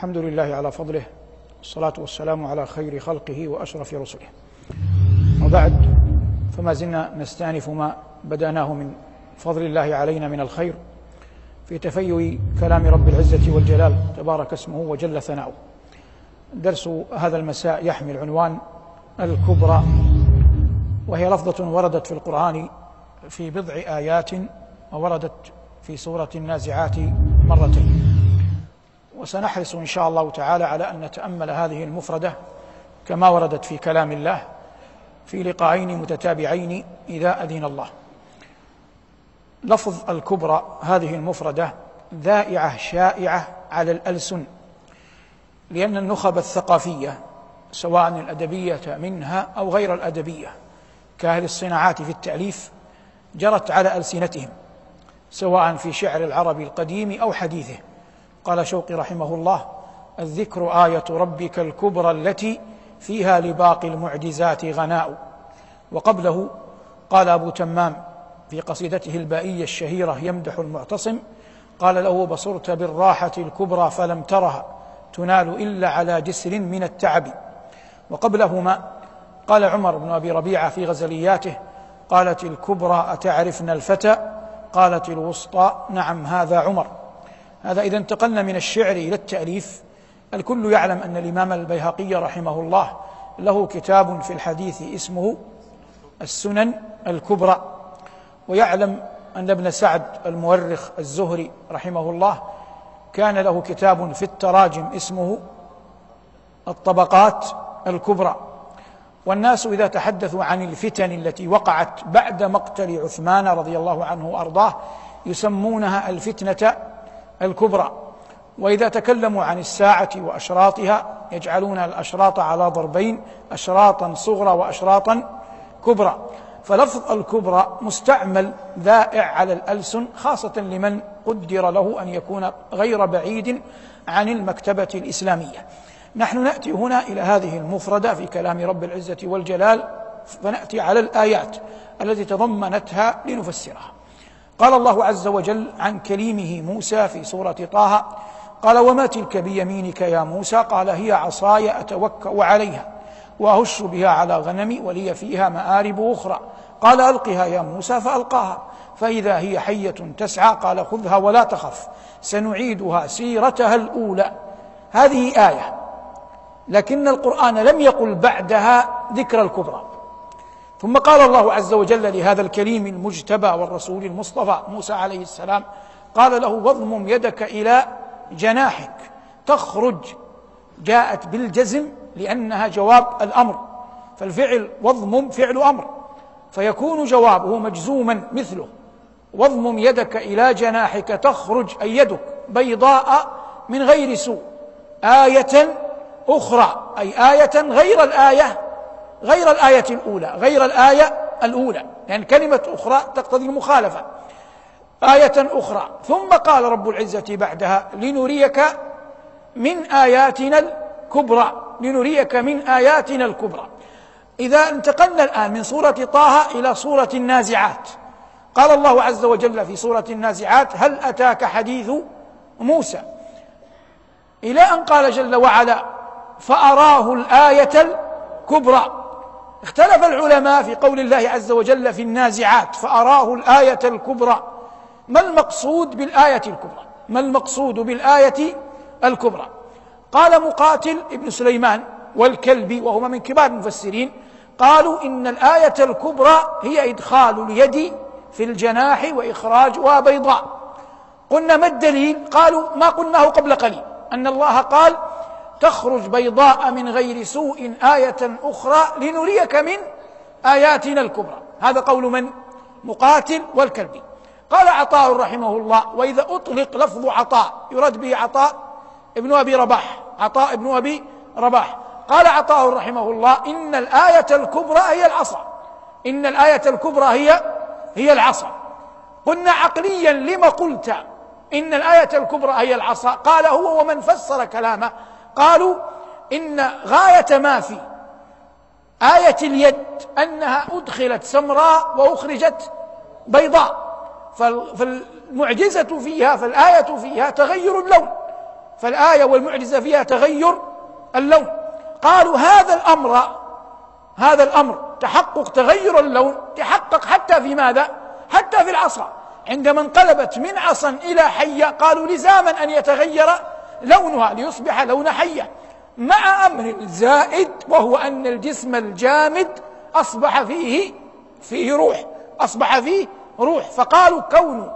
الحمد لله على فضله الصلاة والسلام على خير خلقه وأشرف رسله. وبعد فما زلنا نستأنف ما بدأناه من فضل الله علينا من الخير في تفيؤ كلام رب العزة والجلال تبارك اسمه وجل ثناؤه. درس هذا المساء يحمل عنوان الكبرى وهي لفظة وردت في القرآن في بضع آيات ووردت في سورة النازعات مرتين. وسنحرص إن شاء الله تعالى على أن نتأمل هذه المفردة كما وردت في كلام الله في لقاءين متتابعين إذا أذن الله. لفظ الكبرى هذه المفردة ذائعة شائعة على الألسن لأن النخب الثقافية سواء الأدبية منها أو غير الأدبية كأهل الصناعات في التأليف جرت على ألسنتهم سواء في شعر العرب القديم أو حديثه. قال شوقي رحمه الله الذكر آية ربك الكبرى التي فيها لباقي المعجزات غناء. وقبله قال أبو تمام في قصيدته البائية الشهيرة يمدح المعتصم قال له بصرت بالراحة الكبرى فلم ترها تنال إلا على جسر من التعب. وقبلهما قال عمر بن أبي ربيعة في غزلياته قالت الكبرى أتعرفن الفتى؟ قالت الوسطى نعم هذا عمر. هذا إذا انتقلنا من الشعر إلى التأليف. الكل يعلم أن الإمام البيهقي رحمه الله له كتاب في الحديث اسمه السنن الكبرى. ويعلم أن ابن سعد المؤرخ الزهري رحمه الله كان له كتاب في التراجم اسمه الطبقات الكبرى. والناس إذا تحدثوا عن الفتن التي وقعت بعد مقتل عثمان رضي الله عنه وأرضاه يسمونها الفتنة الكبرى. وإذا تكلموا عن الساعة وأشراطها يجعلون الأشراط على ضربين اشراطا صغرى واشراطا كبرى. فلفظ الكبرى مستعمل ذائع على الألسن خاصة لمن قدر له أن يكون غير بعيد عن المكتبة الإسلامية. نحن نأتي هنا إلى هذه المفردة في كلام رب العزة والجلال فنأتي على الآيات التي تضمنتها لنفسرها. قال الله عز وجل عن كليمه موسى في سورة طه قال وما تلك بيمينك يا موسى؟ قال هي عصاي أتوكأ عليها وأهش بها على غنمي ولي فيها مآرب أخرى. قال ألقها يا موسى. فألقاها. فإذا هي حية تسعى. قال خذها ولا تخف سنعيدها سيرتها الأولى. هذه آية لكن القرآن لم يقل بعدها ذكر الكبرى. ثم قال الله عز وجل لهذا الكريم المجتبى والرسول المصطفى موسى عليه السلام قال له واضمم يدك إلى جناحك تخرج. جاءت بالجزم لأنها جواب الأمر فالفعل واضمم فعل أمر فيكون جوابه مجزوما مثله واضمم يدك إلى جناحك تخرج أي يدك بيضاء من غير سوء آية أخرى أي آية غير الآية غير الآية الأولى غير الآية الأولى يعني كلمة أخرى تقتضي المخالفة. آية أخرى ثم قال رب العزة بعدها لنريك من آياتنا الكبرى لنريك من آياتنا الكبرى. إذا انتقلنا الآن من سورة طه إلى سورة النازعات. قال الله عز وجل في سورة النازعات هل أتاك حديث موسى؟ إلى أن قال جل وعلا فأراه الآية الكبرى. اختلف العلماء في قول الله عز وجل في النازعات فأراه الآية الكبرى. ما المقصود بالآية الكبرى؟ ما المقصود بالآية الكبرى؟ قال مقاتل ابن سليمان والكلبي وهما من كبار المفسرين قالوا إن الآية الكبرى هي إدخال اليد في الجناح وإخراجها بيضاء قلنا ما الدليل؟ قالوا ما قلناه قبل قليل. أن الله قال تخرج بيضاء من غير سوء آية أخرى لنريك من آياتنا الكبرى. هذا قول من؟ مقاتل والكلبي. قال عطاء رحمه الله وإذا أطلق لفظ عطاء يراد به عطاء ابن أبي رباح. عطاء ابن أبي رباح. قال عطاء رحمه الله إن الآية الكبرى هي العصا. إن الآية الكبرى هي هي العصا. قلنا عقليا لما قلت إن الآية الكبرى هي العصا؟ قال هو ومن فسر كلامه قالوا إن غاية ما في آية اليد أنها أدخلت سمراء وأخرجت بيضاء. فالمعجزة فيها فالآية فيها تغير اللون. فالآية والمعجزة فيها تغير اللون. قالوا هذا الأمر هذا الأمر تحقق تغير اللون تحقق حتى في ماذا؟ حتى في العصا. عندما انقلبت من عصا إلى حية قالوا لزاما أن يتغير لونها ليصبح لون حية. مع أمر زائد وهو أن الجسم الجامد أصبح فيه فيه روح أصبح فيه روح. فقالوا كون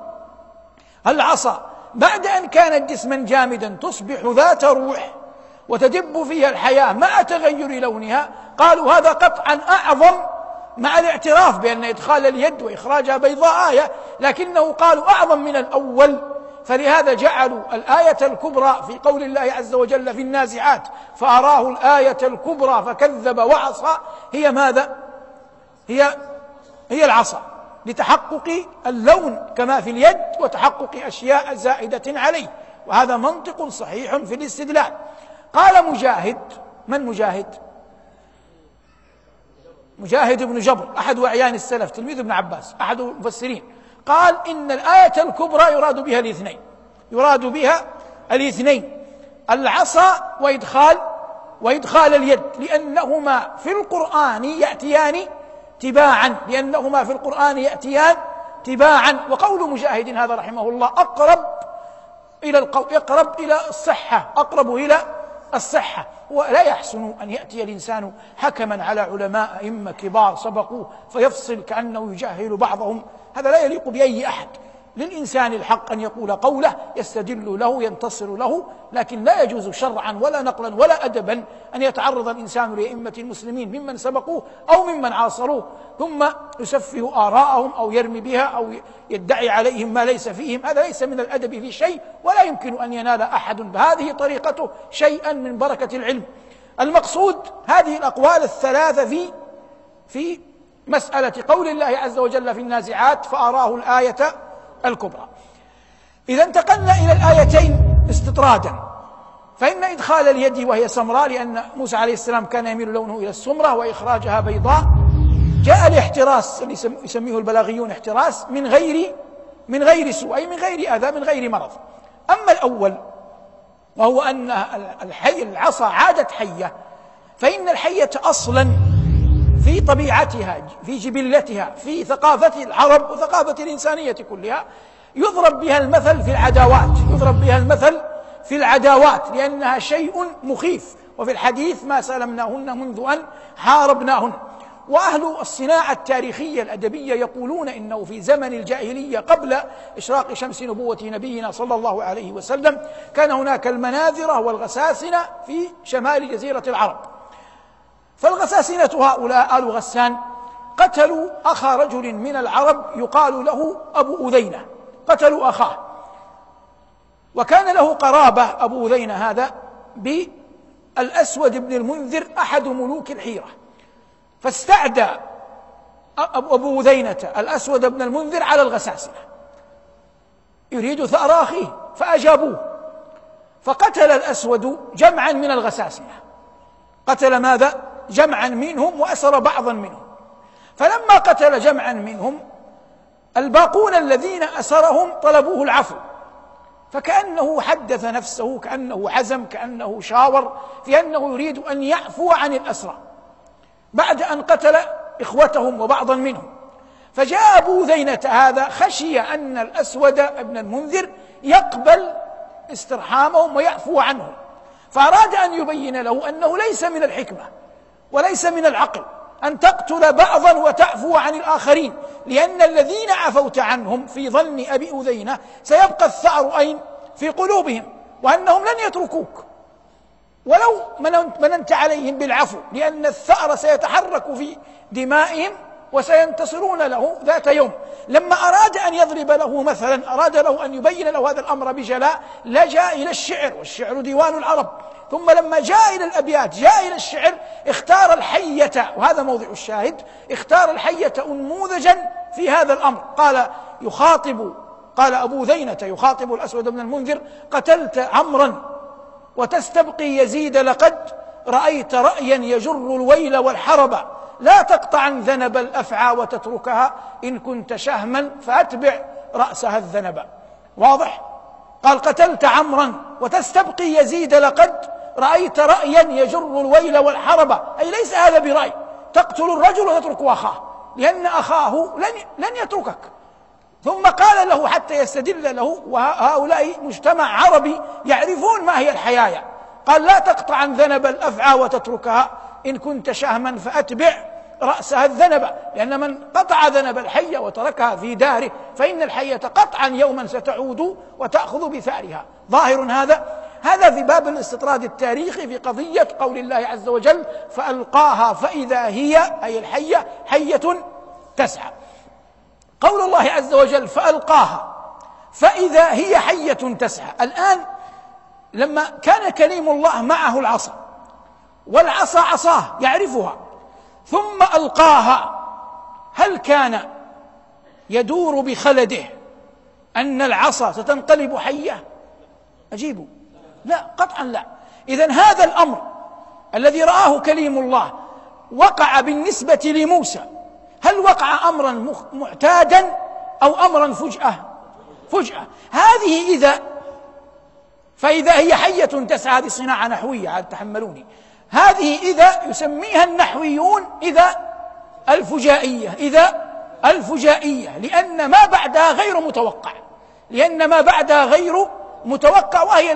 العصا بعد أن كانت جسما جامدا تصبح ذات روح وتدب فيها الحياة مع تغير لونها قالوا هذا قطعا أعظم مع الاعتراف بأن إدخال اليد وإخراجها بيضاء آية لكنه قالوا أعظم من الأول. فلهذا جعلوا الآية الكبرى في قول الله عز وجل في النازعات فأراه الآية الكبرى فكذب وعصى هي ماذا؟ هي هي العصا لتحقق اللون كما في اليد وتحقق أشياء زائدة عليه وهذا منطق صحيح في الاستدلال قال مجاهد من مجاهد؟ مجاهد بن جبر أحد أعيان السلف تلميذ ابن عباس أحد المفسرين قال إن الآية الكبرى يراد بها الاثنين. يراد بها الاثنين. العصا وإدخال وإدخال اليد. لأنهما في القرآن يأتيان تباعا. لأنهما في القرآن يأتيان تباعا. وقول مجاهد هذا رحمه الله أقرب إلى القول أقرب إلى الصحة أقرب إلى الصحة. ولا يحسن أن يأتي الإنسان حكما على علماء أئمة كبار سبقوه فيفصل كأنه يجهل بعضهم هذا لا يليق بأي أحد. للإنسان الحق أن يقول قوله يستدل له ينتصر له لكن لا يجوز شرعا ولا نقلا ولا أدبا أن يتعرض الإنسان لأئمة المسلمين ممن سبقوه أو ممن عاصروه ثم يسفه آراءهم أو يرمي بها أو يدعي عليهم ما ليس فيهم. هذا ليس من الأدب في شيء ولا يمكن أن ينال أحد بهذه طريقته شيئا من بركة العلم. المقصود هذه الأقوال الثلاثة في في مسألة قول الله عز وجل في النازعات فأراه الآية الكبرى. إذا انتقلنا إلى الآيتين استطرادا. فإن إدخال اليد وهي سمراء لأن موسى عليه السلام كان يميل لونه إلى السمرة وإخراجها بيضاء. جاء الاحتراس اللي يسميه البلاغيون احتراس من غير من غير سوء أي من غير أذى من غير مرض. أما الأول وهو أن الحي العصا عادت حية. فإن الحية أصلا في طبيعتها في جبلتها في ثقافة العرب وثقافة الإنسانية كلها يضرب بها المثل في العداوات يضرب بها المثل في العداوات لأنها شيء مخيف. وفي الحديث ما سلمناهن منذ أن حاربناهن. وأهل الصناعة التاريخية الأدبية يقولون إنه في زمن الجاهلية قبل إشراق شمس نبوة نبينا صلى الله عليه وسلم كان هناك المناذرة والغساسنة في شمال جزيرة العرب. فالغساسنة هؤلاء آل غسان قتلوا أخا رجل من العرب يقال له أبو أذينة. قتلوا أخاه. وكان له قرابة أبو أذينة هذا بالأسود بن المنذر أحد ملوك الحيرة. فاستعدى أبو أذينة الأسود بن المنذر على الغساسنة. يريد ثأر أخيه فأجابوه. فقتل الأسود جمعا من الغساسنة. قتل ماذا؟ جمعا منهم وأسر بعضا منهم. فلما قتل جمعا منهم الباقون الذين أسرهم طلبوه العفو. فكأنه حدث نفسه كأنه عزم كأنه شاور في أنه يريد أن يعفو عن الأسرى. بعد أن قتل إخوتهم وبعضا منهم. فجاء أبو ذينة هذا خشي أن الأسود ابن المنذر يقبل استرحامهم ويعفو عنهم. فأراد أن يبين له أنه ليس من الحكمة. وليس من العقل أن تقتل بعضا وتعفو عن الآخرين لأن الذين عفوت عنهم في ظن أبي أذينة سيبقى الثأر أين؟ في قلوبهم وأنهم لن يتركوك. ولو مننت عليهم بالعفو لأن الثأر سيتحرك في دمائهم وسينتصرون له ذات يوم. لما أراد أن يضرب له مثلا أراد له أن يبين له هذا الأمر بجلاء لجأ إلى الشعر والشعر ديوان العرب. ثم لما جاء إلى الأبيات جاء إلى الشعر اختار الحية وهذا موضع الشاهد اختار الحية أنموذجا في هذا الأمر. قال يخاطب قال أبو ذينة يخاطب الأسود بن المنذر قتلت عمرا وتستبقي يزيد لقد رأيت رأيا يجر الويل والحرب. لا تقطعا ذنب الأفعى وتتركها إن كنت شهما فأتبع رأسها الذنب. واضح؟ قال قتلت عمرا وتستبقي يزيد لقد رأيت رأيا يجر الويل والحرب. أي ليس هذا برأي. تقتل الرجل وتترك أخاه لأن أخاه لن, لن يتركك. ثم قال له حتى يستدل له وهؤلاء مجتمع عربي يعرفون ما هي الحيايا قال لا تقطعا ذنب الأفعى وتتركها. إن كنت شهما فأتبع. رأسها الذنب لأن من قطع ذنب الحية وتركها في داره فإن الحية قطعا يوما ستعود وتأخذ بثارها. ظاهر هذا؟ هذا في باب الاستطراد التاريخي في قضية قول الله عز وجل فألقاها فإذا هي أي الحية حية تسعى. قول الله عز وجل فألقاها فإذا هي حية تسعى الآن لما كان كليم الله معه العصا والعصا عصاه يعرفها. ثم ألقاها. هل كان يدور بخلده أن العصا ستنقلب حية؟ أجيبوا لا قطعا لا. إذا هذا الأمر الذي رآه كليم الله وقع بالنسبة لموسى. هل وقع أمرا معتادا أو أمرا فجأة؟ فجأة. هذه إذا فإذا هي حية تسعى هذه صناعة نحوية عاد تحملوني. هذه إذا يسميها النحويون إذا الفجائية إذا الفجائية لأن ما بعدها غير متوقع لأن ما بعدها غير متوقع وهي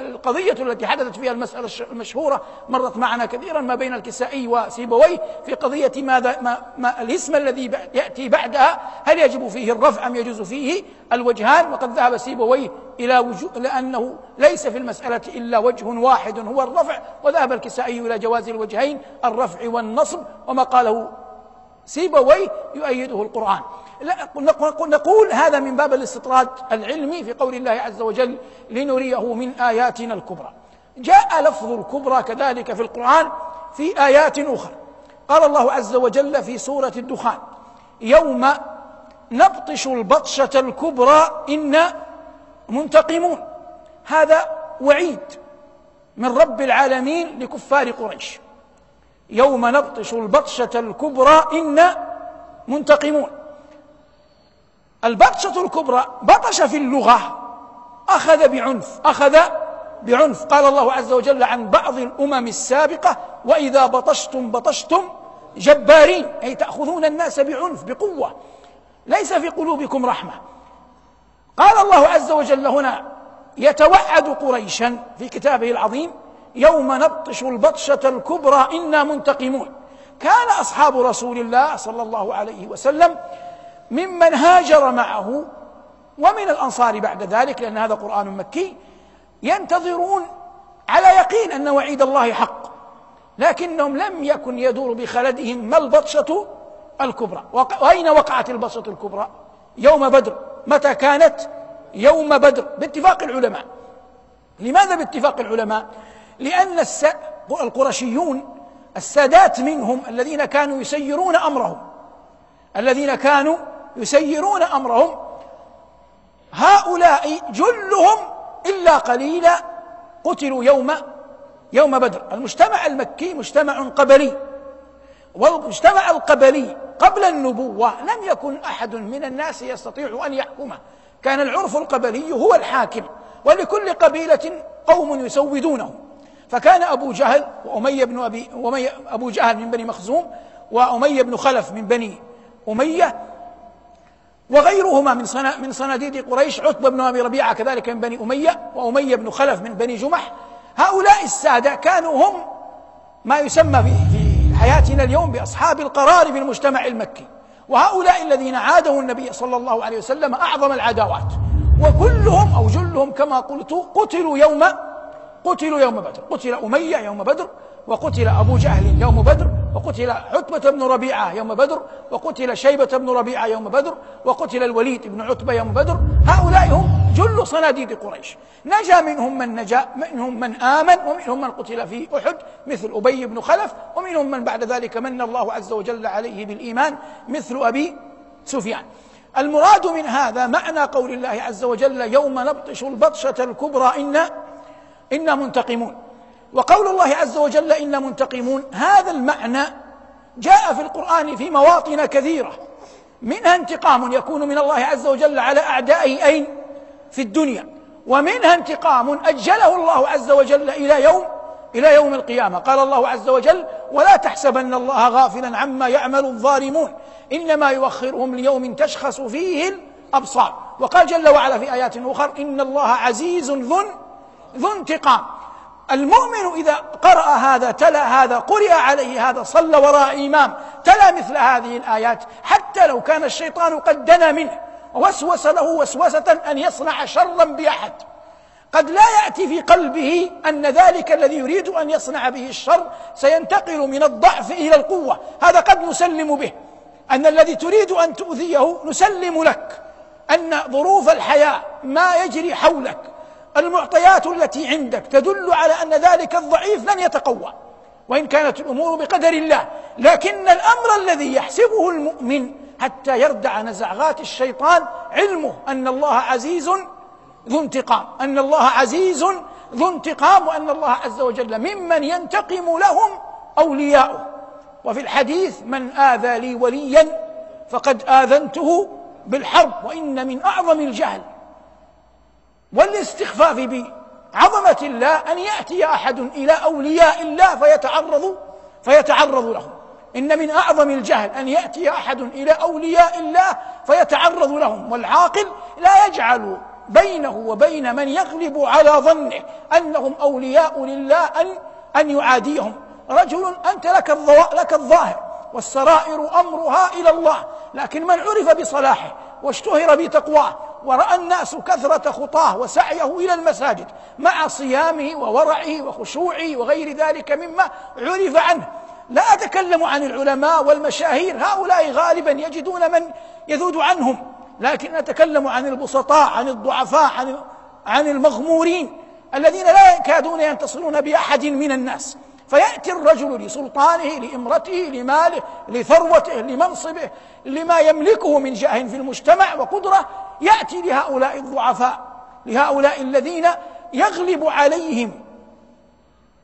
القضية التي حدثت فيها المسألة المشهورة مرت معنا كثيرا ما بين الكسائي وسيبويه في قضية ماذا ما, ما الاسم الذي يأتي بعدها هل يجب فيه الرفع أم يجوز فيه الوجهان؟ وقد ذهب سيبويه إلى وجو لأنه ليس في المسألة إلا وجه واحد هو الرفع وذهب الكسائي إلى جواز الوجهين الرفع والنصب وما قاله سيبويه يؤيده القرآن. نقول هذا من باب الاستطراد العلمي في قول الله عز وجل لنريه من آياتنا الكبرى. جاء لفظ الكبرى كذلك في القرآن في آيات أخرى. قال الله عز وجل في سورة الدخان يوم نبطش البطشة الكبرى إنا منتقمون. هذا وعيد من رب العالمين لكفار قريش. يوم نبطش البطشة الكبرى إنا منتقمون. البطشة الكبرى بطش في اللغة. أخذ بعنف أخذ بعنف. قال الله عز وجل عن بعض الأمم السابقة وإذا بطشتم بطشتم جبارين أي تأخذون الناس بعنف بقوة. ليس في قلوبكم رحمة. قال الله عز وجل هنا يتوعد قريشا في كتابه العظيم يوم نبطش البطشة الكبرى إنا منتقمون. كان أصحاب رسول الله صلى الله عليه وسلم ممن هاجر معه ومن الأنصار بعد ذلك لأن هذا قرآن مكي ينتظرون على يقين أن وعيد الله حق لكنهم لم يكن يدور بخلدهم ما البطشة الكبرى. وأين وقعت البطشة الكبرى؟ يوم بدر. متى كانت؟ يوم بدر. باتفاق العلماء. لماذا باتفاق العلماء؟ لأن القرشيون السادات منهم الذين كانوا يسيرون أمرهم الذين كانوا يسيرون أمرهم. هؤلاء جلهم إلا قليلا. قتلوا يوم يوم بدر. المجتمع المكي مجتمع قبلي. والمجتمع القبلي قبل النبوة لم يكن أحد من الناس يستطيع أن يحكمه كان العرف القبلي هو الحاكم. ولكل قبيلة قوم يسودونه فكان أبو جهل وأمية بن ومي أبو جهل من بني مخزوم وأمية بن خلف من بني أمية وغيرهما من صنا من صناديد قريش عتبة بن أبي ربيعة كذلك من بني أمية وأمية بن خلف من بني جمح. هؤلاء السادة كانوا هم ما يسمى في حياتنا اليوم بأصحاب القرار في المجتمع المكي. وهؤلاء الذين عادوا النبي صلى الله عليه وسلم أعظم العداوات. وكلهم أو جلهم كما قلت قتلوا يوم قتلوا يوم بدر. قتل أمية يوم بدر وقتل أبو جهل يوم بدر. وقتل عتبة بن ربيعة يوم بدر وقتل شيبة بن ربيعة يوم بدر وقتل الوليد بن عتبة يوم بدر. هؤلاء هم جل صناديد قريش. نجا منهم من نجا منهم من آمن ومنهم من قتل في أحد مثل أبي بن خلف ومنهم من بعد ذلك من الله عز وجل عليه بالإيمان مثل أبي سفيان. المراد من هذا معنى قول الله عز وجل يوم نبطش البطشة الكبرى إنا إنا منتقمون. وقول الله عز وجل إنا منتقمون. هذا المعنى جاء في القرآن في مواطن كثيرة. منها انتقام يكون من الله عز وجل على أعدائه أين في الدنيا. ومنها انتقام أجله الله عز وجل إلى يوم إلى يوم القيامة. قال الله عز وجل ولا تحسبن الله غافلا عما يعمل الظالمون. إنما يؤخرهم ليوم تشخص فيه الأبصار. وقال جل وعلا في آيات أخرى إن الله عزيز ذو ذو انتقام. المؤمن إذا قرأ هذا تلا هذا قرئ عليه هذا صلى وراء إمام تلا مثل هذه الآيات حتى لو كان الشيطان قد دنا منه ووسوس له وسوسة أن يصنع شرا بأحد. قد لا يأتي في قلبه أن ذلك الذي يريد أن يصنع به الشر سينتقل من الضعف إلى القوة. هذا قد نسلم به. أن الذي تريد أن تؤذيه نسلم لك. أن ظروف الحياة ما يجري حولك. المعطيات التي عندك تدل على أن ذلك الضعيف لن يتقوى وإن كانت الأمور بقدر الله لكن الأمر الذي يحسبه المؤمن حتى يردع نزعات الشيطان علمه أن الله عزيز ذو انتقام أن الله عزيز ذو انتقام وأن الله عز وجل ممن ينتقم لهم أولياؤه. وفي الحديث من آذى لي وليا فقد آذنته بالحرب وإن من أعظم الجهل والاستخفاف بعظمة الله أن يأتي أحد إلى أولياء الله فيتعرض فيتعرض لهم. إن من أعظم الجهل أن يأتي أحد إلى أولياء الله فيتعرض لهم. والعاقل لا يجعل بينه وبين من يغلب على ظنه أنهم أولياء لله أن أن يعاديهم. رجل أنت لك لك الظاهر والسرائر أمرها إلى الله لكن من عرف بصلاحه واشتهر بتقواه ورأى الناس كثرة خطاه وسعيه إلى المساجد مع صيامه وورعه وخشوعه وغير ذلك مما عرف عنه. لا أتكلم عن العلماء والمشاهير هؤلاء غالبا يجدون من يذود عنهم لكن أتكلم عن البسطاء عن الضعفاء عن عن المغمورين الذين لا يكادون ينتصرون بأحد من الناس. فيأتي الرجل لسلطانه لإمرته لماله لثروته لمنصبه لما يملكه من جاه في المجتمع وقدرة يأتي لهؤلاء الضعفاء لهؤلاء الذين يغلب عليهم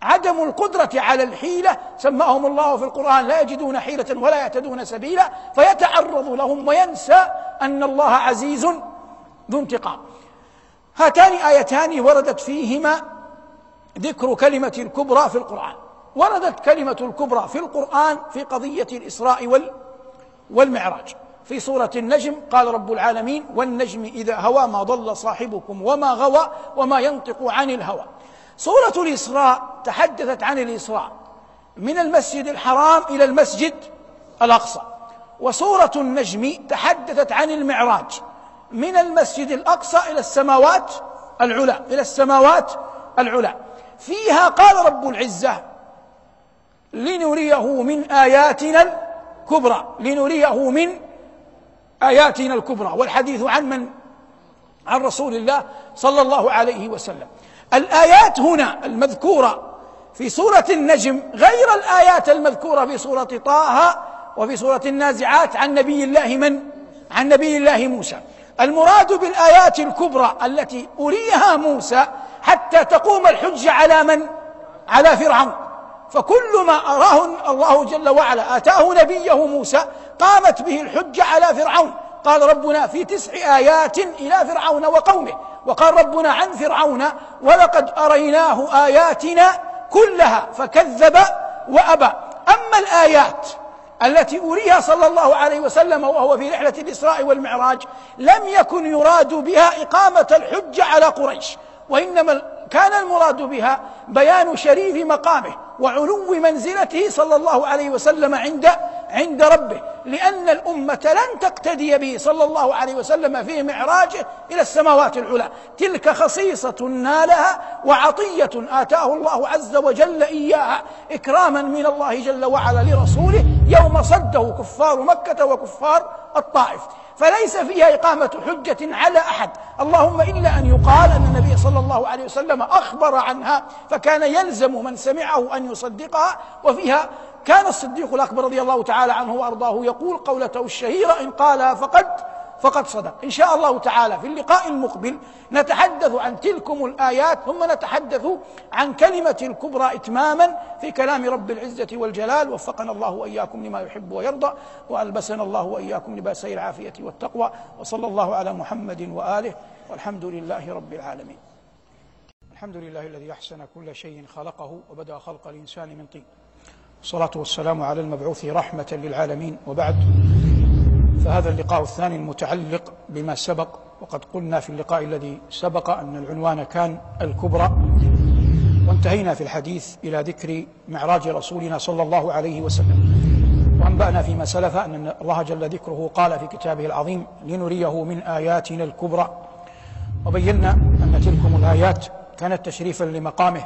عدم القدرة على الحيلة. سماهم الله في القرآن لا يجدون حيلة ولا يهتدون سبيلا. فيتعرض لهم وينسى أن الله عزيز ذو انتقام. هاتان آيتان وردت فيهما ذكر كلمة الكبرى في القرآن. وردت كلمة الكبرى في القرآن في قضية الإسراء وال والمعراج. في سورة النجم قال رب العالمين والنجم إذا هوى ما ضل صاحبكم وما غوى وما ينطق عن الهوى. سورة الإسراء تحدثت عن الإسراء من المسجد الحرام إلى المسجد الأقصى. وسورة النجم تحدثت عن المعراج من المسجد الأقصى إلى السماوات العلى إلى السماوات العلى فيها قال رب العزة لنريه من آياتنا الكبرى لنريه من آياتنا الكبرى. والحديث عن من؟ عن رسول الله صلى الله عليه وسلم. الآيات هنا المذكورة في سورة النجم غير الآيات المذكورة في سورة طه وفي سورة النازعات عن نبي الله من؟ عن نبي الله موسى. المراد بالآيات الكبرى التي أريها موسى حتى تقوم الحجة على من؟ على فرعون. فكل ما أراه الله جل وعلا آتاه نبيه موسى قامت به الحجة على فرعون. قال ربنا في تسع آيات إلى فرعون وقومه. وقال ربنا عن فرعون ولقد أريناه آياتنا كلها فكذب وأبى. أما الآيات التي أريها صلى الله عليه وسلم وهو في رحلة الإسراء والمعراج لم يكن يراد بها إقامة الحجة على قريش وإنما كان المراد بها بيان شريف مقامه وعلو منزلته صلى الله عليه وسلم عند عند ربه لأن الأمة لن تقتدي به صلى الله عليه وسلم في معراجه إلى السماوات العلى. تلك خصيصة نالها وعطية آتاه الله عز وجل إياها إكراما من الله جل وعلا لرسوله يوم صده كفار مكة وكفار الطائف. فليس فيها إقامة حجة على أحد. اللهم إلا أن يقال أن النبي صلى الله عليه وسلم أخبر عنها فكان يلزم من سمعه أن يصدقها وفيها كان الصديق الأكبر رضي الله تعالى عنه وأرضاه يقول قولته الشهيرة إن قالها فقد فقد صدق. إن شاء الله تعالى في اللقاء المقبل نتحدث عن تلكم الآيات ثم نتحدث عن كلمة الكبرى إتماما في كلام رب العزة والجلال. وفقنا الله وإياكم لما يحب ويرضى وألبسنا الله وإياكم لباسي العافية والتقوى. وصلى الله على محمد وآله والحمد لله رب العالمين. الحمد لله الذي أحسن كل شيء خلقه وبدأ خلق الإنسان من طين. والصلاة والسلام على المبعوث رحمة للعالمين. وبعد. فهذا اللقاء الثاني المتعلق بما سبق وقد قلنا في اللقاء الذي سبق أن العنوان كان الكبرى. وانتهينا في الحديث إلى ذكر معراج رسولنا صلى الله عليه وسلم. وأنبأنا فيما سلف أن الله جل ذكره قال في كتابه العظيم لنريه من آياتنا الكبرى. وبينا أن تلكم الآيات كانت تشريفا لمقامه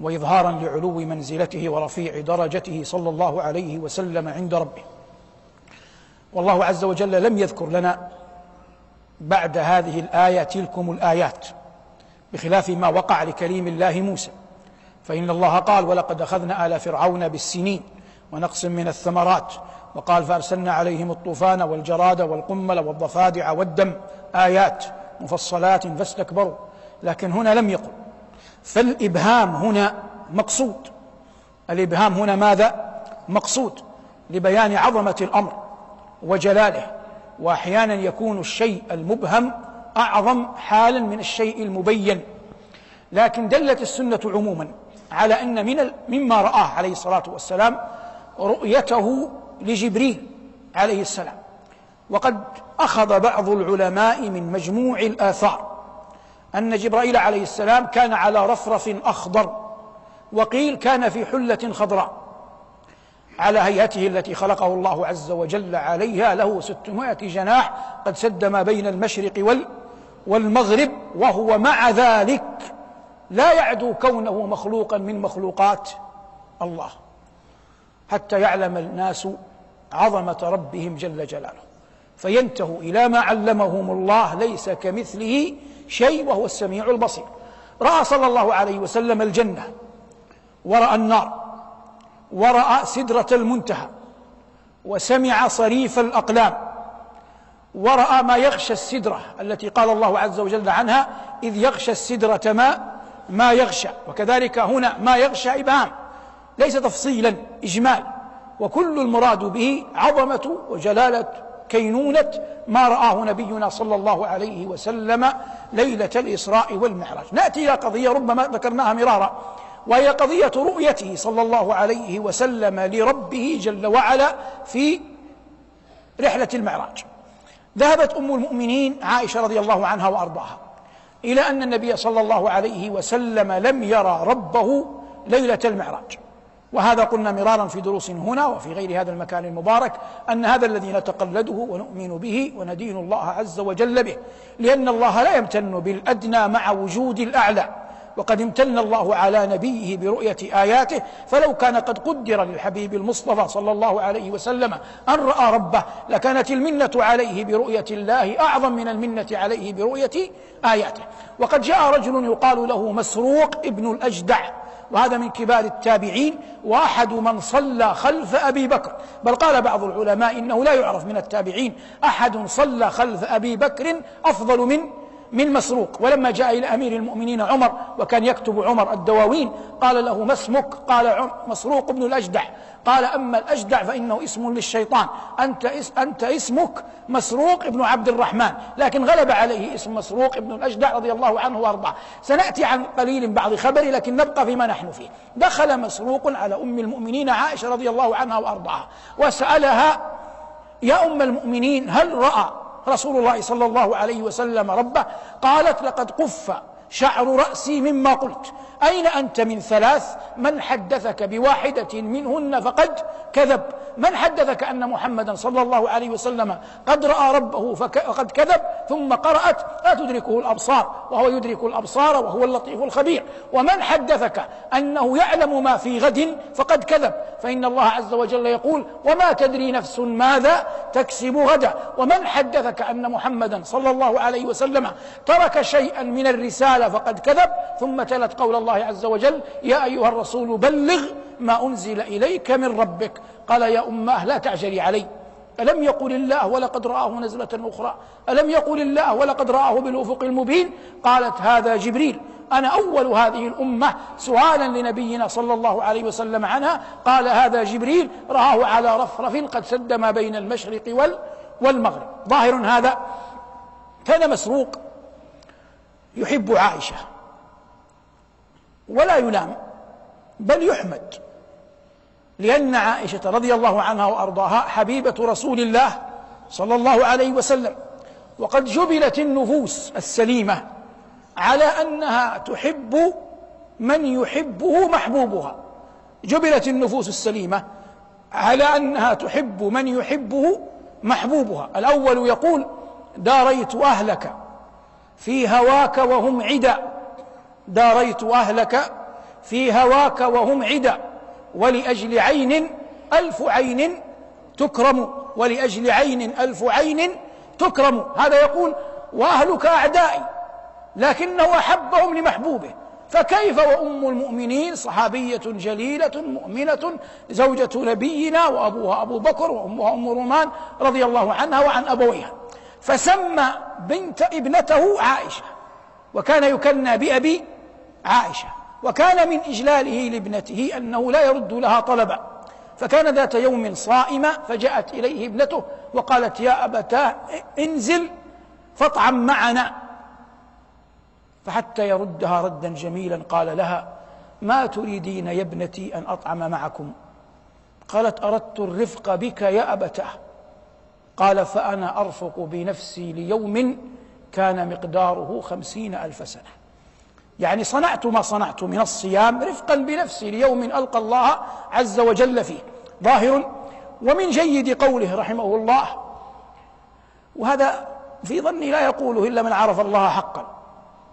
واظهارا لعلو منزلته ورفيع درجته صلى الله عليه وسلم عند ربه. والله عز وجل لم يذكر لنا بعد هذه الآية تلكم الآيات بخلاف ما وقع لكريم الله موسى. فإن الله قال ولقد أخذنا آل فرعون بالسنين ونقص من الثمرات وقال فأرسلنا عليهم الطوفان والجراد والقمل والضفادع والدم آيات مفصلات فاستكبروا لكن هنا لم يقل. فالإبهام هنا مقصود. الإبهام هنا ماذا؟ مقصود. لبيان عظمة الأمر. وجلاله وأحيانا يكون الشيء المبهم أعظم حالا من الشيء المبين. لكن دلت السنة عموما على أن من مما رآه عليه الصلاة والسلام رؤيته لجبريل عليه السلام. وقد أخذ بعض العلماء من مجموع الآثار أن جبرائيل عليه السلام كان على رفرف أخضر وقيل كان في حلة خضراء. على هيئته التي خلقه الله عز وجل عليها له ستمائة جناح قد سد ما بين المشرق وال والمغرب وهو مع ذلك لا يعدو كونه مخلوقا من مخلوقات الله حتى يعلم الناس عظمة ربهم جل جلاله. فينتهوا إلى ما علمهم الله ليس كمثله شيء وهو السميع البصير. رأى صلى الله عليه وسلم الجنة ورأى النار. وراى سدرة المنتهى وسمع صريف الأقلام وراى ما يغشى السدرة التي قال الله عز وجل عنها إذ يغشى السدرة ما ما يغشى. وكذلك هنا ما يغشى إبهام ليس تفصيلا اجمال وكل المراد به عظمة وجلالة كينونة ما رآه نبينا صلى الله عليه وسلم ليلة الإسراء والمعراج نأتي إلى قضية ربما ذكرناها مرارا. وهي قضية رؤيته صلى الله عليه وسلم لربه جل وعلا في رحلة المعراج. ذهبت أم المؤمنين عائشة رضي الله عنها وأرضاها إلى أن النبي صلى الله عليه وسلم لم يرى ربه ليلة المعراج. وهذا قلنا مرارا في دروس هنا وفي غير هذا المكان المبارك أن هذا الذي نتقلده ونؤمن به وندين الله عز وجل به لأن الله لا يمتن بالأدنى مع وجود الأعلى. وقد امتن الله على نبيه برؤية آياته فلو كان قد قدر للحبيب المصطفى صلى الله عليه وسلم أن رأى ربه لكانت المنة عليه برؤية الله أعظم من المنة عليه برؤية آياته. وقد جاء رجل يقال له مسروق ابن الأجدع وهذا من كبار التابعين وأحد من صلى خلف أبي بكر. بل قال بعض العلماء إنه لا يعرف من التابعين أحد صلى خلف أبي بكر أفضل من من مسروق. ولما جاء إلى أمير المؤمنين عمر وكان يكتب عمر الدواوين قال له ما اسمك؟ قال مسروق بن الأجدع قال أما الأجدع فإنه اسم للشيطان. أنت, اس أنت اسمك مسروق بن عبد الرحمن. لكن غلب عليه اسم مسروق بن الأجدع رضي الله عنه وأرضاه. سنأتي عن قليل بعض خبره لكن نبقى فيما نحن فيه. دخل مسروق على أم المؤمنين عائشة رضي الله عنها وأرضاها وسألها يا أم المؤمنين هل رأى رسول الله صلى الله عليه وسلم ربه قالت لقد قف شعر رأسي مما قلت. أين أنت من ثلاث؟ من حدثك بواحدة منهن فقد كذب. من حدثك أن محمدا صلى الله عليه وسلم قد رأى ربه فقد كذب ثم قرأت لا تدركه الأبصار وهو يدرك الأبصار وهو اللطيف الخبير. ومن حدثك أنه يعلم ما في غد فقد كذب. فإن الله عز وجل يقول وما تدري نفس ماذا تكسب غدا. ومن حدثك أن محمدا صلى الله عليه وسلم ترك شيئا من الرسالة فقد كذب ثم تلت قول الله عز وجل يا أيها الرسول بلغ ما أنزل إليك من ربك. قال يا أماه لا تعجلي علي. ألم يقل الله ولقد رآه نزلة أخرى؟ ألم يقل الله ولقد رآه بالأفق المبين؟ قالت هذا جبريل. أنا أول هذه الأمة سؤالا لنبينا صلى الله عليه وسلم عنها. قال هذا جبريل. رآه على رفرف قد سد ما بين المشرق وال والمغرب. ظاهر هذا. كان مسروق. يحب عائشة. ولا يلام بل يحمد. لأن عائشة رضي الله عنها وأرضاها حبيبة رسول الله صلى الله عليه وسلم. وقد جبلت النفوس السليمة على أنها تحب من يحبه محبوبها. جبلت النفوس السليمة على أنها تحب من يحبه محبوبها. الأول يقول داريت أهلك في هواك وهم عدا داريت أهلك في هواك وهم عدا ولأجل عين ألف عين تكرم ولأجل عين ألف عين تكرم. هذا يقول وأهلك أعدائي لكنه أحبهم لمحبوبه. فكيف وأم المؤمنين؟ صحابية جليلة مؤمنة زوجة نبينا وأبوها أبو بكر وأمها أم رومان رضي الله عنها وعن أبويها. فسمى بنت ابنته عائشة وكان يكنى بأبي عائشة وكان من إجلاله لابنته أنه لا يرد لها طلبا. فكان ذات يوم صائمة فجاءت إليه ابنته وقالت يا أبتاه انزل فاطعم معنا. فحتى يردها ردا جميلا قال لها ما تريدين يا ابنتي أن أطعم معكم؟ قالت أردت الرفق بك يا أبتاه. قال فأنا أرفق بنفسي ليوم كان مقداره خمسين ألف سنة. يعني صنعت ما صنعت من الصيام رفقا بنفسي ليوم ألقى الله عز وجل فيه. ظاهر. ومن جيد قوله رحمه الله وهذا في ظني لا يقوله إلا من عرف الله حقا.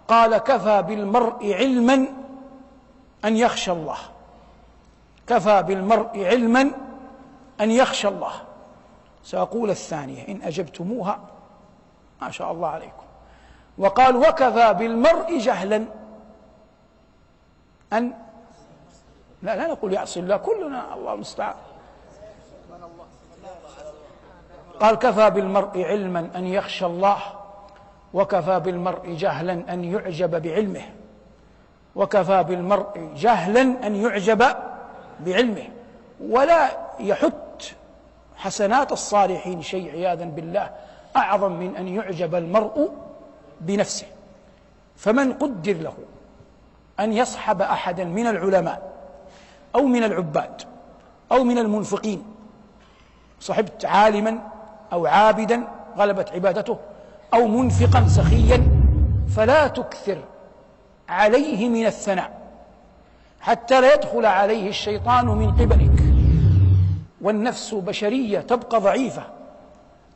قال كفى بالمرء علما أن يخشى الله. كفى بالمرء علما أن يخشى الله. سأقول الثانية إن أجبتموها ما شاء الله عليكم. وقال وكفى بالمرء جهلا. أن لا لا نقول يعصي الله كلنا الله المستعان. قال كفى بالمرء علما أن يخشى الله وكفى بالمرء جهلا أن يعجب بعلمه وكفى بالمرء جهلا أن يعجب بعلمه. ولا يحت حسنات الصالحين شيء عياذا بالله أعظم من أن يعجب المرء بنفسه. فمن قدر له أن يصحب أحدا من العلماء أو من العباد أو من المنفقين. صحبت عالما أو عابدا غلبت عبادته أو منفقا سخيا فلا تكثر عليه من الثناء حتى لا يدخل عليه الشيطان من قبلك. والنفس بشرية تبقى ضعيفة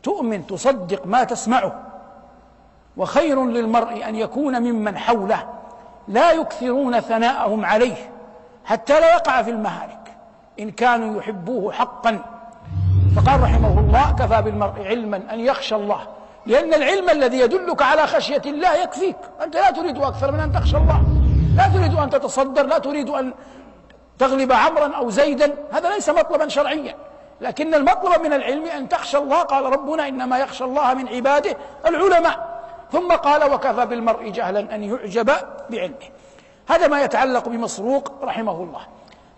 تؤمن تصدق ما تسمعه وخير للمرء أن يكون ممن حوله. لا يكثرون ثناءهم عليه حتى لا يقع في المهالك. إن كانوا يحبوه حقا. فقال رحمه الله كفى بالمرء علما أن يخشى الله لأن العلم الذي يدلك على خشية الله يكفيك. أنت لا تريد أكثر من أن تخشى الله. لا تريد أن تتصدر لا تريد أن تغلب عمرا أو زيدا. هذا ليس مطلبا شرعيا. لكن المطلب من العلم أن تخشى الله. قال ربنا إنما يخشى الله من عباده العلماء. ثم قال وكفى بالمرء جهلا أن يعجب بعلمه. هذا ما يتعلق بمسروق رحمه الله.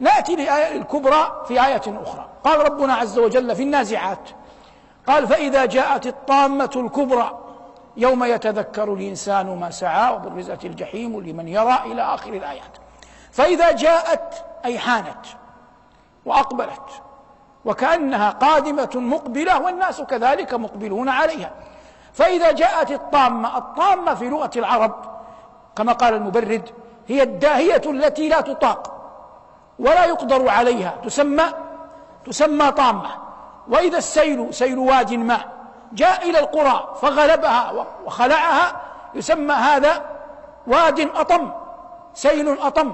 نأتي للآية الكبرى في آية أخرى. قال ربنا عز وجل في النازعات قال فإذا جاءت الطامة الكبرى يوم يتذكر الإنسان ما سعى وبرزت الجحيم لمن يرى إلى آخر الآيات. فإذا جاءت أي حانت وأقبلت وكأنها قادمة مقبلة والناس كذلك مقبلون عليها. فإذا جاءت الطامة الطامة في لغة العرب كما قال المبرد هي الداهية التي لا تطاق ولا يقدر عليها تسمى تسمى طامة. وإذا السيل سيل واد ما جاء إلى القرى فغلبها وخلعها يسمى هذا واد أطم سيل أطم.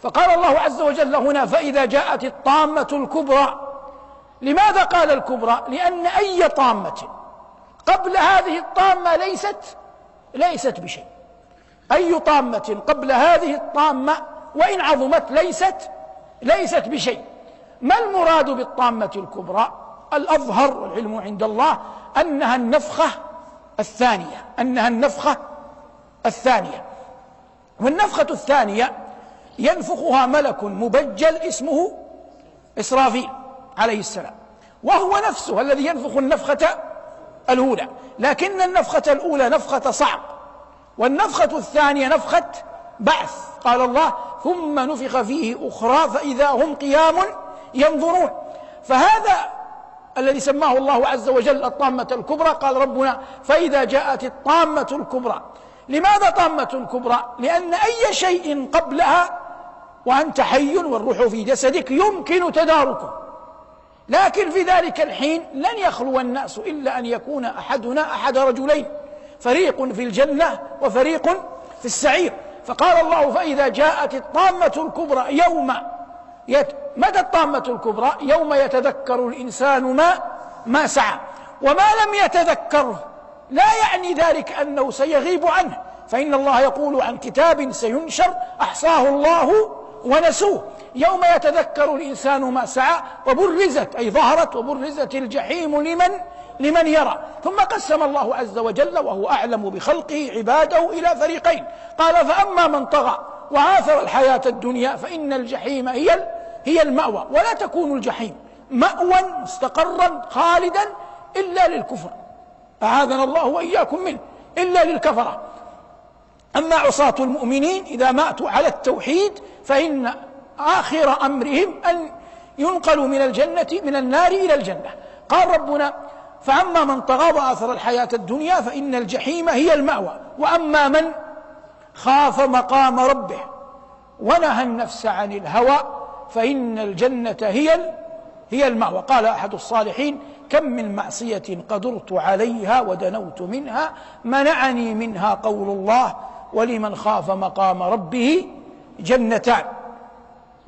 فقال الله عز وجل هنا فإذا جاءت الطامة الكبرى لماذا قال الكبرى؟ لأن أي طامة قبل هذه الطامة ليست ليست بشيء. أي طامة قبل هذه الطامة وإن عظمت ليست ليست بشيء. ما المراد بالطامة الكبرى؟ الأظهر والعلم عند الله أنها النفخة الثانية أنها النفخة الثانية. والنفخة الثانية ينفخها ملك مبجل اسمه إسرافيل عليه السلام. وهو نفسه الذي ينفخ النفخة الأولى. لكن النفخة الأولى نفخة صعق والنفخة الثانية نفخة بعث. قال الله ثم نفخ فيه أخرى فإذا هم قيام ينظرون. فهذا الذي سماه الله عز وجل الطامة الكبرى. قال ربنا فإذا جاءت الطامة الكبرى. لماذا طامة كبرى؟ لأن أي شيء قبلها وأنت حي والروح في جسدك يمكن تداركه. لكن في ذلك الحين لن يخلو الناس إلا أن يكون أحدنا أحد رجلين فريق في الجنة وفريق في السعير. فقال الله فإذا جاءت الطامة الكبرى يوم يت... متى الطامة الكبرى؟ يوم يتذكر الإنسان ما ما سعى. وما لم يتذكره لا يعني ذلك أنه سيغيب عنه. فإن الله يقول عن كتاب سينشر أحصاه الله ونسوه. يوم يتذكر الإنسان ما سعى وبرزت أي ظهرت وبرزت الجحيم لمن؟ لمن يرى. ثم قسم الله عز وجل وهو أعلم بخلقه عباده إلى فريقين. قال فأما من طغى وآثر الحياة الدنيا فإن الجحيم هي هي المأوى ولا تكون الجحيم مأوى مستقرا خالدا إلا للكفر. أعاذنا الله وإياكم منه إلا للكفرة. أما عصاة المؤمنين إذا ماتوا على التوحيد فإن آخر أمرهم أن ينقلوا من الجنة من النار إلى الجنة. قال ربنا فأما من طغى وآثر الحياة الدنيا فإن الجحيم هي المأوى. وأما من خاف مقام ربه ونهى النفس عن الهوى فإن الجنة هي هي المأوى. قال أحد الصالحين كم من معصية قدرت عليها ودنوت منها منعني منها قول الله ولمن خاف مقام ربه جنتان.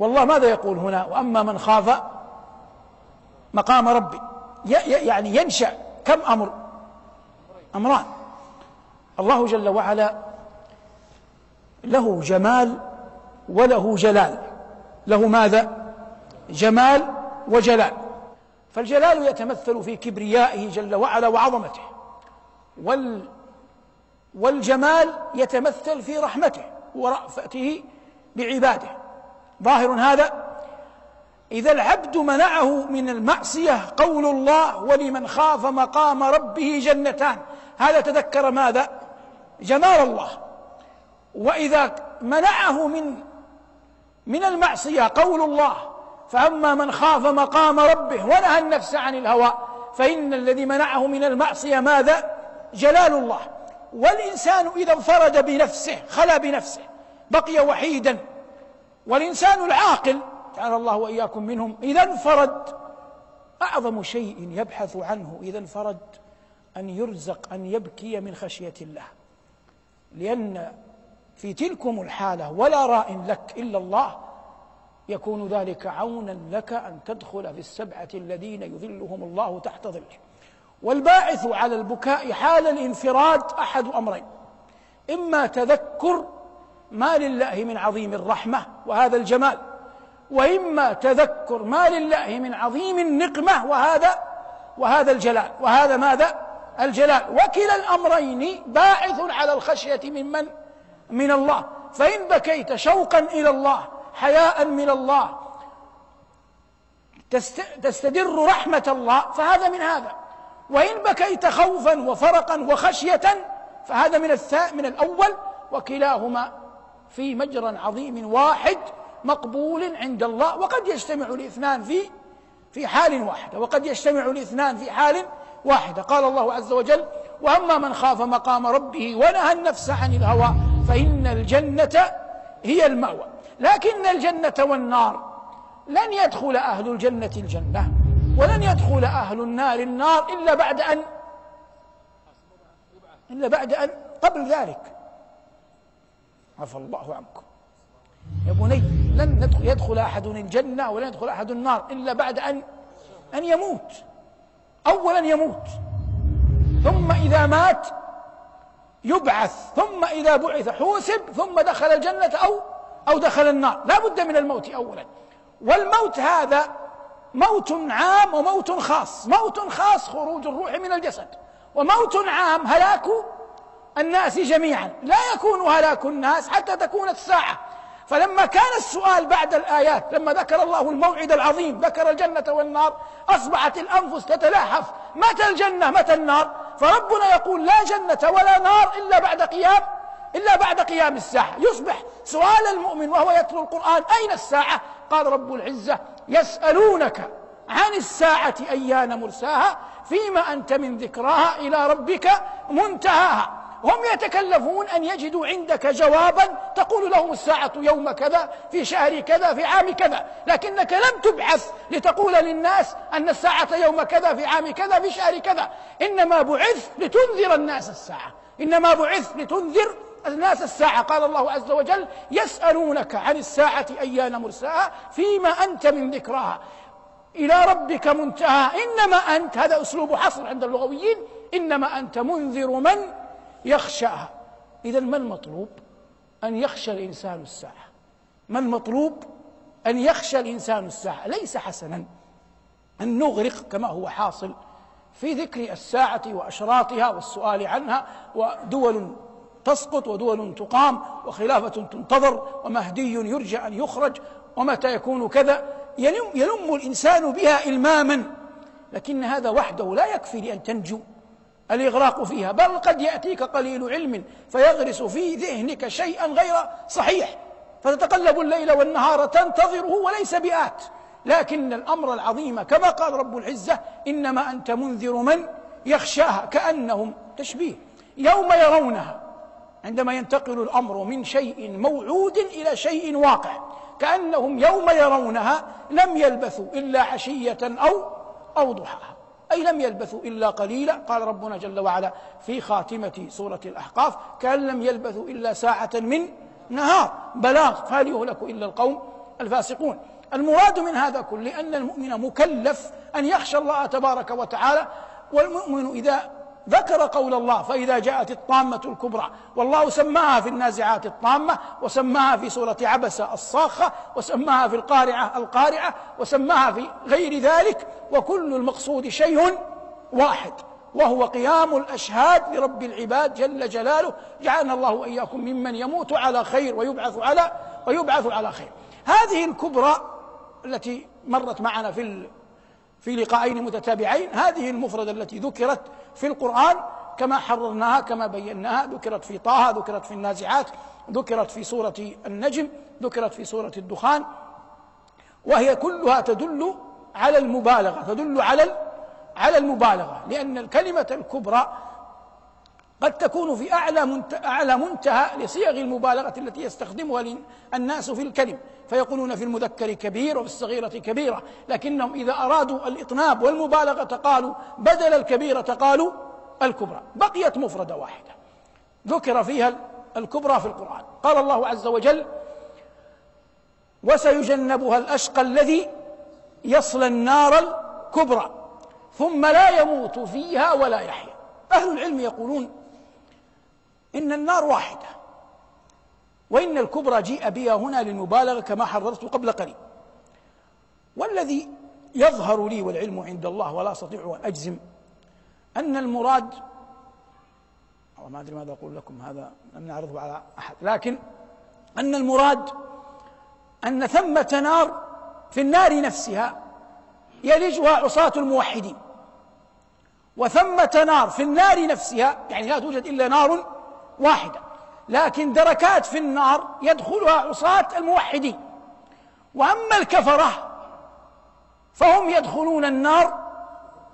والله ماذا يقول هنا؟ وأما من خاف مقام ربي. يعني ينشأ كم أمر؟ أمران. الله جل وعلا له جمال وله جلال. له ماذا؟ جمال وجلال. فالجلال يتمثل في كبريائه جل وعلا وعظمته. وال والجمال يتمثل في رحمته ورأفته بعباده. ظاهر هذا. إذا العبد منعه من المعصية قول الله ولمن خاف مقام ربه جنتان. هذا تذكر ماذا؟ جمال الله. وإذا منعه من من المعصية قول الله فأما من خاف مقام ربه ونهى النفس عن الهوى فإن الذي منعه من المعصية ماذا؟ جلال الله. والإنسان إذا انفرد بنفسه خلا بنفسه بقي وحيدا والإنسان العاقل تعالى الله وإياكم منهم إذا انفرد أعظم شيء يبحث عنه إذا انفرد أن يرزق أن يبكي من خشية الله. لأن في تلكم الحالة ولا راء لك إلا الله يكون ذلك عونا لك أن تدخل في السبعة الذين يذلهم الله تحت ظله والباعث على البكاء حال الانفراد أحد أمرين إما تذكر ما لله من عظيم الرحمة وهذا الجمال وإما تذكر ما لله من عظيم النقمة وهذا وهذا الجلال وهذا ماذا؟ الجلال. وكلا الأمرين باعث على الخشية ممن؟ من الله. فإن بكيت شوقا إلى الله حياء من الله تستدر رحمة الله فهذا من هذا. وإن بكيت خوفا وفرقا وخشية فهذا من من الأول وكلاهما في مجرى عظيم واحد مقبول عند الله وقد يجتمع الاثنان في في حال واحدة وقد يجتمع الاثنان في حال واحدة. قال الله عز وجل وأما من خاف مقام ربه ونهى النفس عن الهوى فإن الجنة هي المأوى. لكن الجنة والنار لن يدخل أهل الجنة الجنة ولن يدخل أهل النار النار إلا بعد أن إلا بعد أن قبل ذلك. عفى الله عنكم. يا بني لن يدخل أحد الجنة ولن يدخل أحد النار إلا بعد أن أن يموت. أولا يموت. ثم إذا مات يبعث. ثم إذا بعث حوسب ثم دخل الجنة أو أو دخل النار. لا بد من الموت أولا. والموت هذا موت عام وموت خاص. موت خاص خروج الروح من الجسد. وموت عام هلاك الناس جميعا. لا يكون هلاك الناس حتى تكون الساعة. فلما كان السؤال بعد الآيات لما ذكر الله الموعد العظيم ذكر الجنة والنار أصبحت الأنفس تتلهف. متى الجنة؟ متى النار؟ فربنا يقول لا جنة ولا نار إلا بعد قيام إلا بعد قيام الساعة. يصبح سؤال المؤمن وهو يتلو القرآن أين الساعة؟ قال رب العزة يسألونك عن الساعة أيان مرساها فيما أنت من ذكراها إلى ربك منتهاها. هم يتكلفون أن يجدوا عندك جوابا تقول لهم الساعة يوم كذا في شهر كذا في عام كذا لكنك لم تبعث لتقول للناس أن الساعة يوم كذا في عام كذا في شهر كذا. إنما بعث لتنذر الناس الساعة. إنما بعث لتنذر الناس الساعة. قال الله عز وجل يسألونك عن الساعة أيان مرساها فيما أنت من ذكراها إلى ربك منتهى. إنما أنت هذا أسلوب حصر عند اللغويين. إنما أنت منذر من؟ يخشاها. إذا ما المطلوب؟ أن يخشى الإنسان الساعة. ما المطلوب؟ أن يخشى الإنسان الساعة. ليس حسنا أن نغرق كما هو حاصل في ذكر الساعة وأشراطها والسؤال عنها ودول تسقط ودول تقام وخلافة تنتظر ومهدي يرجى أن يخرج ومتى يكون كذا؟ يلم, يلم الإنسان بها إلماما. لكن هذا وحده لا يكفي لأن تنجو. الإغراق فيها. بل قد يأتيك قليل علم فيغرس في ذهنك شيئا غير صحيح. فتتقلب الليل والنهار تنتظره وليس بآت. لكن الأمر العظيم كما قال رب العزة إنما أنت منذر من يخشاها كأنهم تشبيه. يوم يرونها عندما ينتقل الأمر من شيء موعود إلى شيء واقع كأنهم يوم يرونها لم يلبثوا إلا عشية أو أو ضحاها. أي لم يلبثوا إلا قليلا. قال ربنا جل وعلا في خاتمة سورة الأحقاف كأن لم يلبثوا إلا ساعة من نهار. بلاغ فهل يهلك إلا القوم الفاسقون. المراد من هذا كله أن المؤمن مكلف أن يخشى الله تبارك وتعالى والمؤمن إذا ذكر قول الله فإذا جاءت الطامة الكبرى والله سماها في النازعات الطامة وسماها في سورة عبسة الصاخة وسماها في القارعة القارعة وسماها في غير ذلك وكل المقصود شيء واحد وهو قيام الأشهاد لرب العباد جل جلاله. جعلنا الله وإياكم ممن يموت على خير ويبعث على ويبعث على خير. هذه الكبرى التي مرت معنا في في لقاءين متتابعين. هذه المفردة التي ذكرت في القرآن كما حررناها كما بيناها. ذكرت في طه ذكرت في النازعات ذكرت في سورة النجم ذكرت في سورة الدخان. وهي كلها تدل على المبالغة تدل على على المبالغة لأن الكلمة الكبرى قد تكون في أعلى أعلى منتهى لصيغ المبالغة التي يستخدمها الناس في الكلم. فيقولون في المذكر كبير وفي الصغيرة كبيرة. لكنهم إذا أرادوا الإطناب والمبالغة قالوا بدل الكبيرة قالوا الكبرى. بقيت مفردة واحدة. ذكر فيها الكبرى في القرآن. قال الله عز وجل وسيجنبها الأشقى الذي يصلى النار الكبرى ثم لا يموت فيها ولا يحيا. أهل العلم يقولون إن النار واحدة. وإن الكبرى جيء بها هنا للمبالغة كما حررت قبل قليل والذي يظهر لي والعلم عند الله ولا أستطيع أن أجزم أن المراد أو ما أدري ماذا أقول لكم هذا لم نعرضه على أحد لكن أن المراد أن ثمة نار في النار نفسها يلجها عصاة الموحدين. وثمة نار في النار نفسها يعني لا توجد إلا نار واحدة. لكن دركات في النار يدخلها عصاة الموحدين. وأما الكفرة فهم يدخلون النار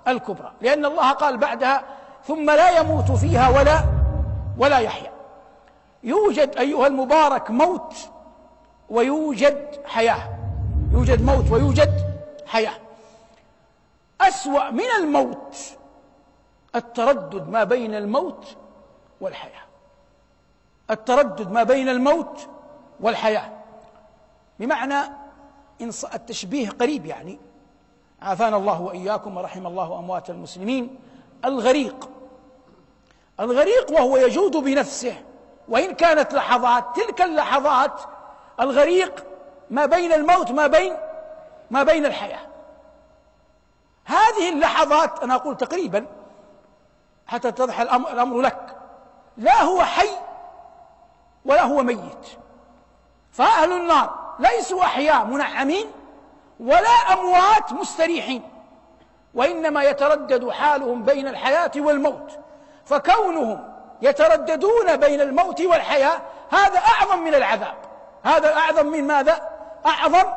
الكبرى. لأن الله قال بعدها ثم لا يموت فيها ولا ولا يحيا. يوجد أيها المبارك موت ويوجد حياة. يوجد موت ويوجد حياة. أسوأ من الموت التردد ما بين الموت والحياة. التردد ما بين الموت والحياة. بمعنى التشبيه قريب يعني. عافانا الله وإياكم ورحم الله أموات المسلمين. الغريق. الغريق وهو يجود بنفسه. وإن كانت لحظات تلك اللحظات الغريق ما بين الموت ما بين ما بين الحياة. هذه اللحظات أنا أقول تقريبا حتى تضح الأمر لك. لا هو حي ولا هو ميت. فأهل النار ليسوا أحياء منعمين ولا أموات مستريحين. وإنما يتردد حالهم بين الحياة والموت. فكونهم يترددون بين الموت والحياة هذا أعظم من العذاب. هذا أعظم من ماذا؟ أعظم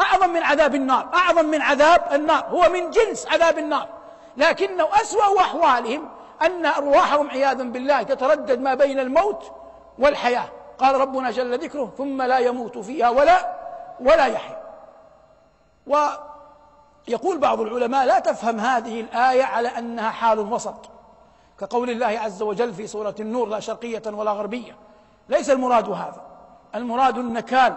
أعظم من عذاب النار. أعظم من عذاب النار. هو من جنس عذاب النار. لكنه أسوأ أحوالهم أن أرواحهم عياذا بالله تتردد ما بين الموت والحياة. قال ربنا جل ذكره ثم لا يموت فيها ولا ولا يحيا. ويقول بعض العلماء لا تفهم هذه الآية على أنها حال وسط. كقول الله عز وجل في سورة النور لا شرقية ولا غربية. ليس المراد هذا. المراد النكال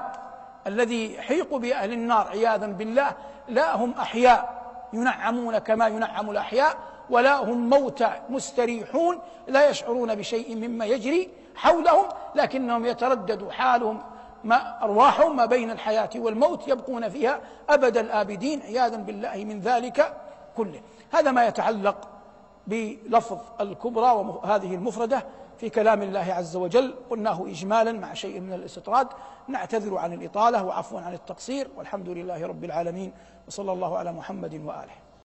الذي يحيق بأهل النار عياذا بالله. لا هم أحياء ينعمون كما ينعم الأحياء ولا هم موتى مستريحون لا يشعرون بشيء مما يجري. حولهم لكنهم يتردد حالهم ما أرواحهم ما بين الحياة والموت يبقون فيها أبد الآبدين عياذا بالله من ذلك كله. هذا ما يتعلق بلفظ الكبرى وهذه المفردة في كلام الله عز وجل. قلناه إجمالا مع شيء من الاستطراد. نعتذر عن الإطالة وعفوا عن التقصير. والحمد لله رب العالمين. وصلى الله على محمد وآله.